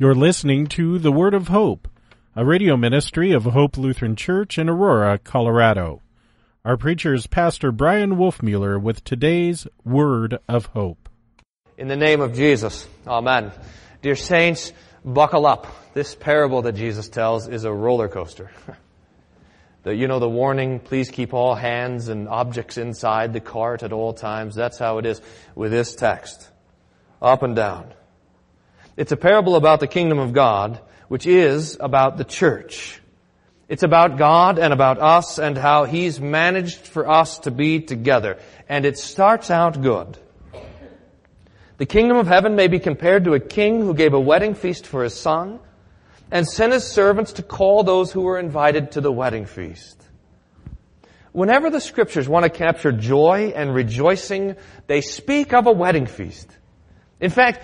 You're listening to The Word of Hope, a radio ministry of Hope Lutheran Church in Aurora, Colorado. Our preacher is Pastor Brian Wolfmueller with today's Word of Hope. In the name of Jesus, Amen. Dear saints, buckle up. This parable that Jesus tells is a roller coaster. the, you know the warning, please keep all hands and objects inside the cart at all times. That's how it is with this text. Up and down. It's a parable about the kingdom of God, which is about the church. It's about God and about us and how He's managed for us to be together. And it starts out good. The kingdom of heaven may be compared to a king who gave a wedding feast for his son and sent his servants to call those who were invited to the wedding feast. Whenever the scriptures want to capture joy and rejoicing, they speak of a wedding feast. In fact,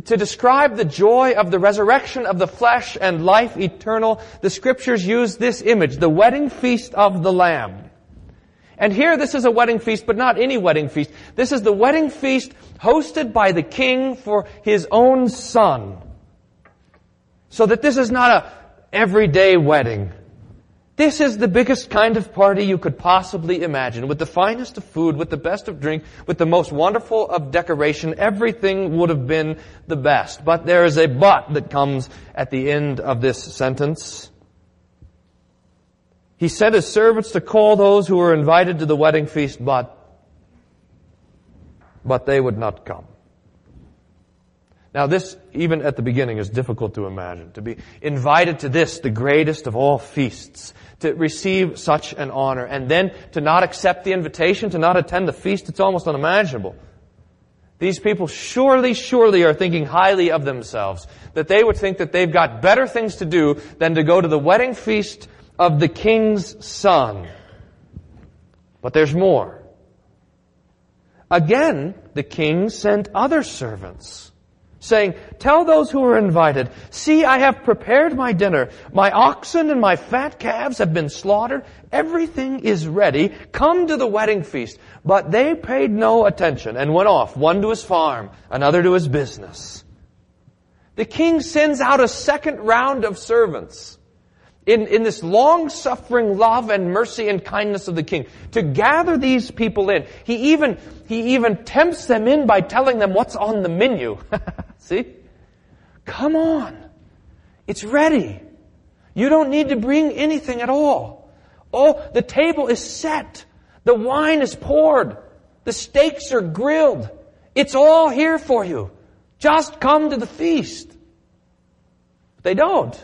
to describe the joy of the resurrection of the flesh and life eternal, the scriptures use this image, the wedding feast of the Lamb. And here this is a wedding feast, but not any wedding feast. This is the wedding feast hosted by the king for his own son. So that this is not a everyday wedding. This is the biggest kind of party you could possibly imagine, with the finest of food, with the best of drink, with the most wonderful of decoration. Everything would have been the best. But there is a but that comes at the end of this sentence. He sent his servants to call those who were invited to the wedding feast, but, but they would not come. Now this, even at the beginning, is difficult to imagine. To be invited to this, the greatest of all feasts, to receive such an honor, and then to not accept the invitation, to not attend the feast, it's almost unimaginable. These people surely, surely are thinking highly of themselves, that they would think that they've got better things to do than to go to the wedding feast of the king's son. But there's more. Again, the king sent other servants saying, Tell those who are invited, see, I have prepared my dinner. My oxen and my fat calves have been slaughtered. Everything is ready. Come to the wedding feast. But they paid no attention and went off, one to his farm, another to his business. The king sends out a second round of servants in, in this long-suffering love and mercy and kindness of the king to gather these people in. He even, he even tempts them in by telling them what's on the menu. See? Come on. It's ready. You don't need to bring anything at all. Oh, the table is set. The wine is poured. The steaks are grilled. It's all here for you. Just come to the feast. They don't.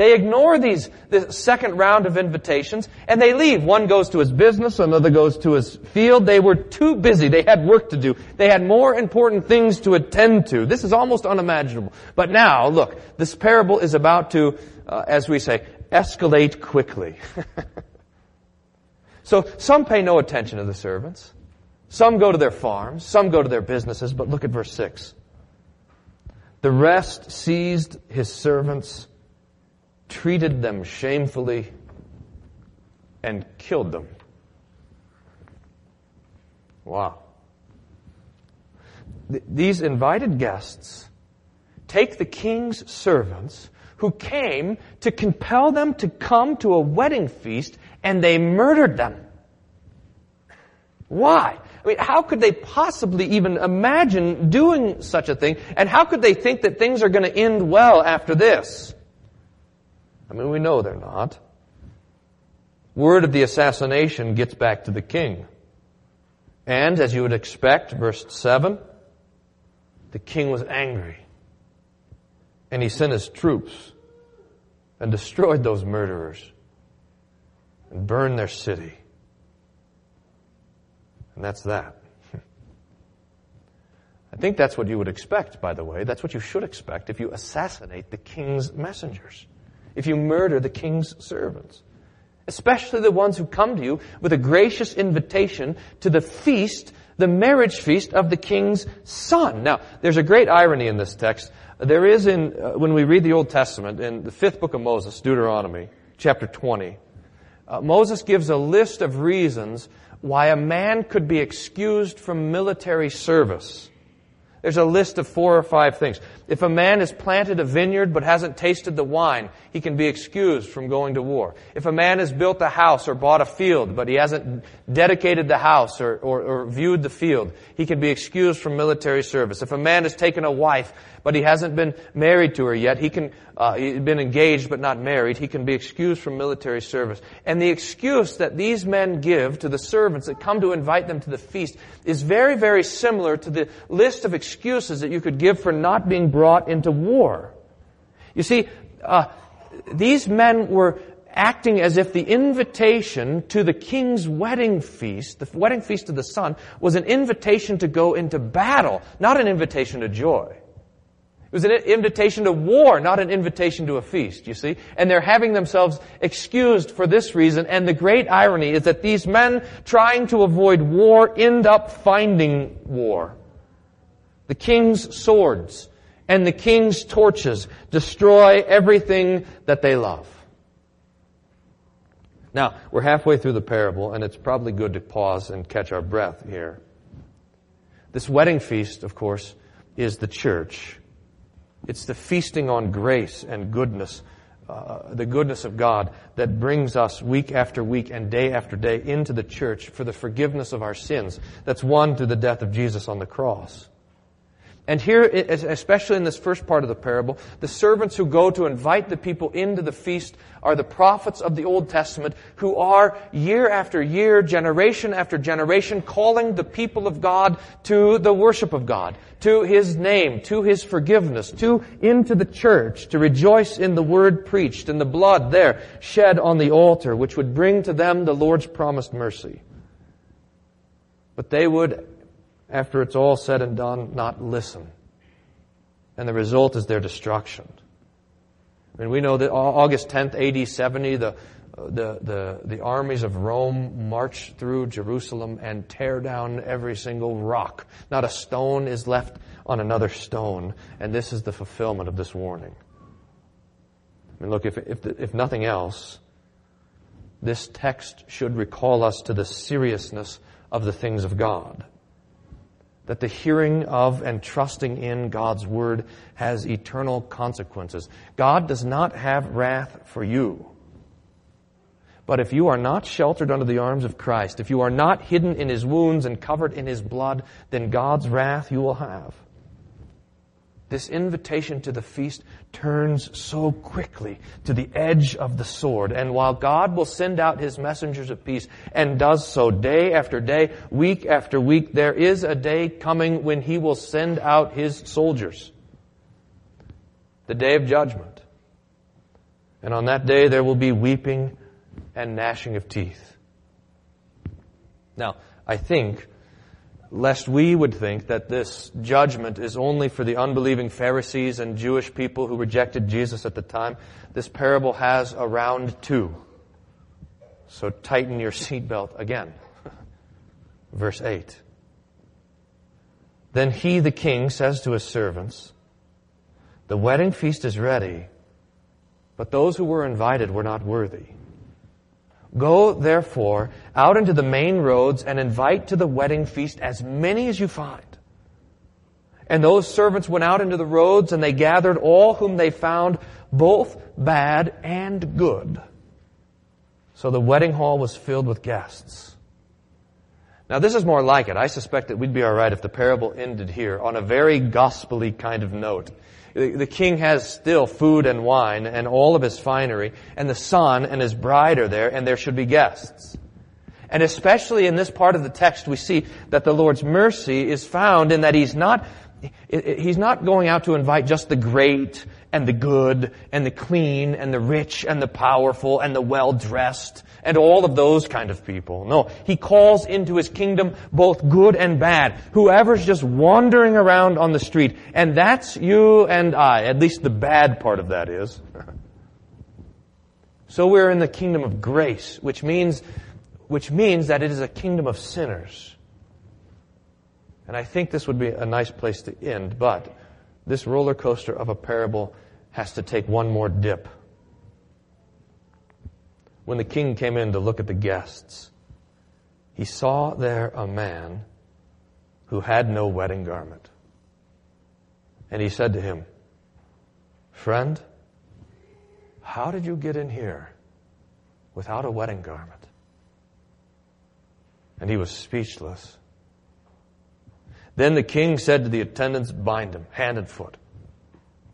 They ignore these, the second round of invitations, and they leave. One goes to his business, another goes to his field. They were too busy. They had work to do. They had more important things to attend to. This is almost unimaginable. But now, look, this parable is about to, uh, as we say, escalate quickly. so some pay no attention to the servants. Some go to their farms. Some go to their businesses. But look at verse 6. The rest seized his servants treated them shamefully, and killed them. Wow. Th- these invited guests take the king's servants who came to compel them to come to a wedding feast and they murdered them. Why? I mean, how could they possibly even imagine doing such a thing? And how could they think that things are going to end well after this? I mean, we know they're not. Word of the assassination gets back to the king. And, as you would expect, verse 7, the king was angry. And he sent his troops and destroyed those murderers and burned their city. And that's that. I think that's what you would expect, by the way. That's what you should expect if you assassinate the king's messengers if you murder the king's servants. Especially the ones who come to you with a gracious invitation to the feast, the marriage feast of the king's son. Now, there's a great irony in this text. There is in, uh, when we read the Old Testament, in the fifth book of Moses, Deuteronomy, chapter 20, uh, Moses gives a list of reasons why a man could be excused from military service. There's a list of four or five things. If a man has planted a vineyard but hasn't tasted the wine, he can be excused from going to war. If a man has built a house or bought a field, but he hasn't dedicated the house or, or, or viewed the field, he can be excused from military service. If a man has taken a wife but he hasn't been married to her yet. He can, uh, he's been engaged but not married. He can be excused from military service. And the excuse that these men give to the servants that come to invite them to the feast is very, very similar to the list of excuses that you could give for not being brought into war. You see, uh, these men were acting as if the invitation to the king's wedding feast, the wedding feast of the son, was an invitation to go into battle, not an invitation to joy. It was an invitation to war, not an invitation to a feast, you see? And they're having themselves excused for this reason. And the great irony is that these men trying to avoid war end up finding war. The king's swords and the king's torches destroy everything that they love. Now, we're halfway through the parable, and it's probably good to pause and catch our breath here. This wedding feast, of course, is the church. It's the feasting on grace and goodness, uh, the goodness of God that brings us week after week and day after day into the church for the forgiveness of our sins that's won through the death of Jesus on the cross. And here, especially in this first part of the parable, the servants who go to invite the people into the feast are the prophets of the Old Testament who are year after year, generation after generation, calling the people of God to the worship of God, to His name, to His forgiveness, to into the church, to rejoice in the word preached and the blood there shed on the altar, which would bring to them the Lord's promised mercy. But they would after it's all said and done, not listen. And the result is their destruction. I mean, we know that August 10th, AD 70, the, the, the, the armies of Rome march through Jerusalem and tear down every single rock. Not a stone is left on another stone. And this is the fulfillment of this warning. I mean, look, if, if, if nothing else, this text should recall us to the seriousness of the things of God that the hearing of and trusting in God's Word has eternal consequences. God does not have wrath for you. But if you are not sheltered under the arms of Christ, if you are not hidden in His wounds and covered in His blood, then God's wrath you will have. This invitation to the feast turns so quickly to the edge of the sword. And while God will send out His messengers of peace and does so day after day, week after week, there is a day coming when He will send out His soldiers. The day of judgment. And on that day there will be weeping and gnashing of teeth. Now, I think lest we would think that this judgment is only for the unbelieving Pharisees and Jewish people who rejected Jesus at the time, this parable has a round two. So tighten your seatbelt again. Verse 8. Then he, the king, says to his servants, The wedding feast is ready, but those who were invited were not worthy. Go, therefore, out into the main roads and invite to the wedding feast as many as you find. And those servants went out into the roads and they gathered all whom they found, both bad and good. So the wedding hall was filled with guests. Now this is more like it. I suspect that we'd be alright if the parable ended here on a very gospely kind of note. The king has still food and wine and all of his finery, and the son and his bride are there, and there should be guests. And especially in this part of the text, we see that the Lord's mercy is found in that he's not, he's not going out to invite just the great and the good and the clean and the rich and the powerful and the well-dressed and all of those kind of people. No, he calls into his kingdom both good and bad. Whoever's just wandering around on the street. And that's you and I. At least the bad part of that is. so we're in the kingdom of grace, which means, which means that it is a kingdom of sinners. And I think this would be a nice place to end, but this roller coaster of a parable has to take one more dip when the king came in to look at the guests, he saw there a man who had no wedding garment. And he said to him, Friend, how did you get in here without a wedding garment? And he was speechless. Then the king said to the attendants, Bind him, hand and foot.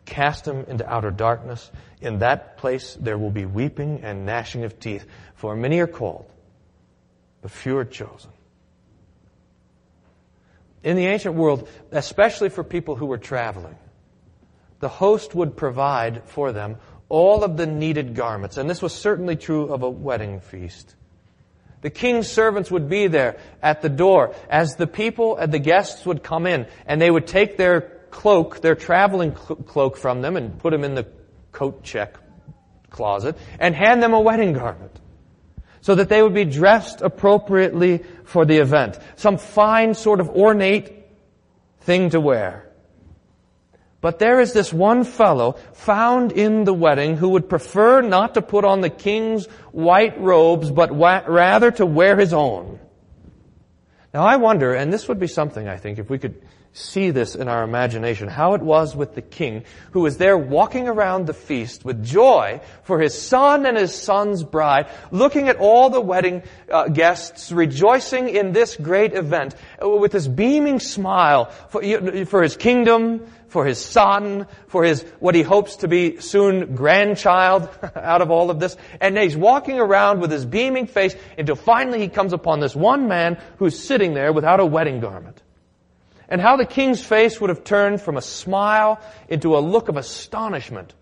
Cast him into outer darkness. In that place there will be weeping and gnashing of teeth, for many are called, but few are chosen. In the ancient world, especially for people who were traveling, the host would provide for them all of the needed garments. And this was certainly true of a wedding feast. The king's servants would be there at the door as the people and the guests would come in and they would take their cloak, their traveling cloak from them and put them in the coat check closet and hand them a wedding garment so that they would be dressed appropriately for the event. Some fine sort of ornate thing to wear. But there is this one fellow found in the wedding who would prefer not to put on the king's white robes, but wa- rather to wear his own. Now I wonder, and this would be something I think if we could see this in our imagination, how it was with the king who was there walking around the feast with joy for his son and his son's bride, looking at all the wedding uh, guests, rejoicing in this great event uh, with this beaming smile for, for his kingdom, for his son, for his, what he hopes to be soon grandchild out of all of this. And he's walking around with his beaming face until finally he comes upon this one man who's sitting there without a wedding garment and how the king's face would have turned from a smile into a look of astonishment.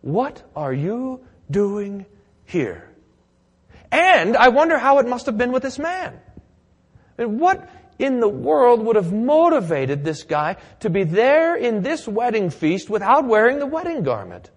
What are you doing here? And I wonder how it must have been with this man. And what in the world would have motivated this guy to be there in this wedding feast without wearing the wedding garment?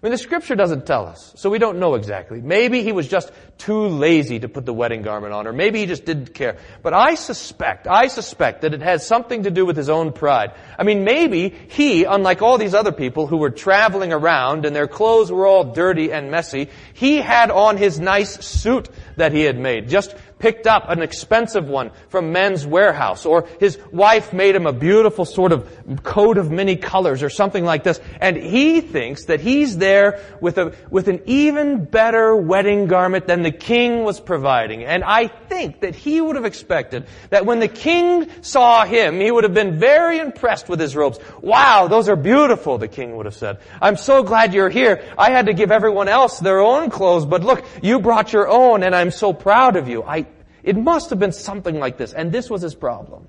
I mean, the scripture doesn't tell us, so we don't know exactly. Maybe he was just too lazy to put the wedding garment on, or maybe he just didn't care. But I suspect, I suspect that it has something to do with his own pride. I mean, maybe he, unlike all these other people who were traveling around and their clothes were all dirty and messy, he had on his nice suit that he had made. Just picked up an expensive one from Men's Wearhouse, or his wife made him a beautiful sort of coat of many colors or something like this, and he thinks that he's there with a, with an even better wedding garment than the king was providing. And I think that he would have expected that when the king saw him, he would have been very impressed with his robes. Wow, those are beautiful, the king would have said. I'm so glad you're here. I had to give everyone else their own clothes, but look, you brought your own and I'm so proud of you. I, it must have been something like this. And this was his problem.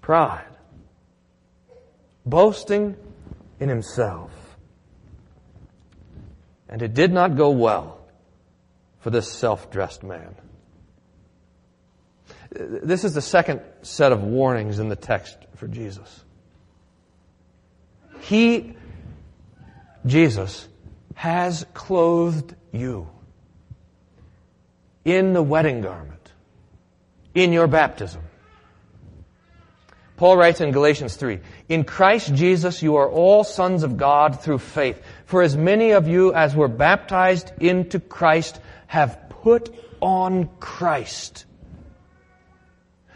Pride. Boasting in himself. And it did not go well for this self-dressed man. This is the second set of warnings in the text for Jesus. He, Jesus, has clothed you in the wedding garment, in your baptism. Paul writes in Galatians 3, In Christ Jesus you are all sons of God through faith. For as many of you as were baptized into Christ have put on Christ.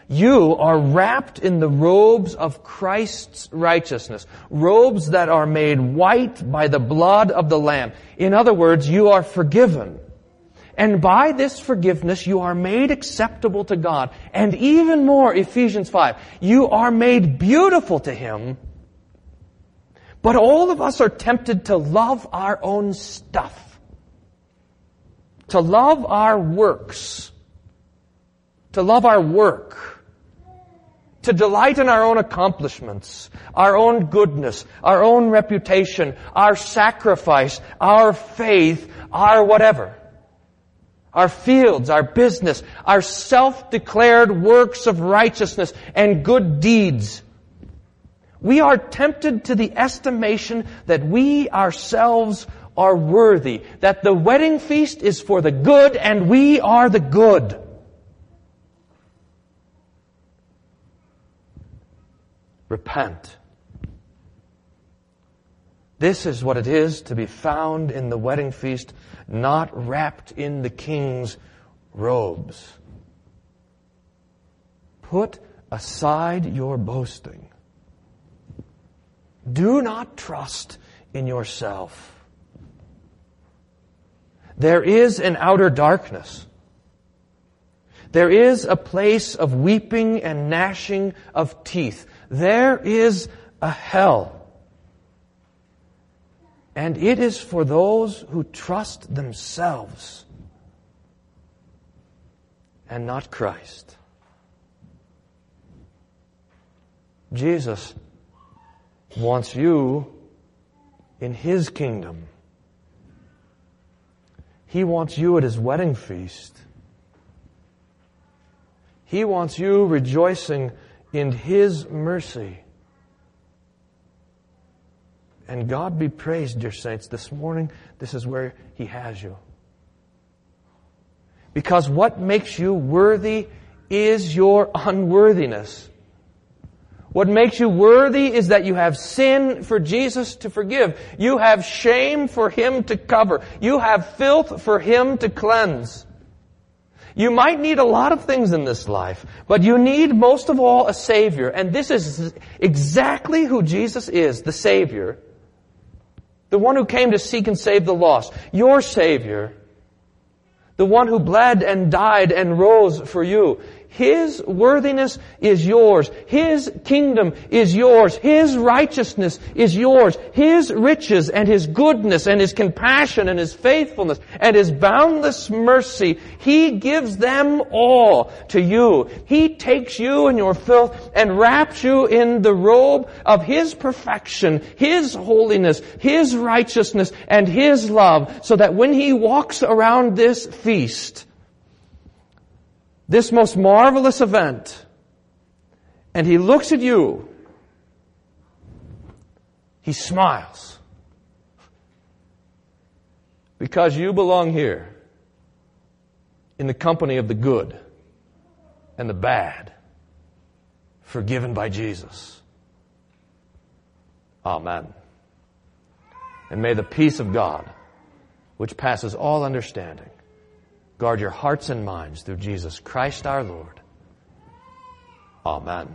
You are wrapped in the robes of Christ's righteousness, robes that are made white by the blood of the Lamb. In other words, you are forgiven. And by this forgiveness, you are made acceptable to God. And even more, Ephesians 5, you are made beautiful to Him. But all of us are tempted to love our own stuff. To love our works. To love our work. To delight in our own accomplishments, our own goodness, our own reputation, our sacrifice, our faith, our whatever our fields, our business, our self-declared works of righteousness and good deeds. We are tempted to the estimation that we ourselves are worthy, that the wedding feast is for the good and we are the good. Repent. This is what it is to be found in the wedding feast not wrapped in the king's robes. Put aside your boasting Do not trust in yourself. There is an outer darkness. There is a place of weeping and gnashing of teeth. There is a hell. And it is for those who trust themselves and not Christ. Jesus wants you in His kingdom. He wants you at His wedding feast. He wants you rejoicing in His mercy. And God be praised, dear saints, this morning, this is where He has you. Because what makes you worthy is your unworthiness. What makes you worthy is that you have sin for Jesus to forgive. You have shame for Him to cover. You have filth for Him to cleanse. You might need a lot of things in this life, but you need most of all a Savior. And this is exactly who Jesus is, the Savior. The one who came to seek and save the lost. Your Savior. The one who bled and died and rose for you. His worthiness is yours. His kingdom is yours. His righteousness is yours. His riches and His goodness and His compassion and His faithfulness and His boundless mercy, He gives them all to you. He takes you and your filth and wraps you in the robe of His perfection, His holiness, His righteousness, and His love so that when He walks around this feast, this most marvelous event, and he looks at you, he smiles. Because you belong here in the company of the good and the bad, forgiven by Jesus. Amen. And may the peace of God, which passes all understanding, Guard your hearts and minds through Jesus Christ our Lord. Amen.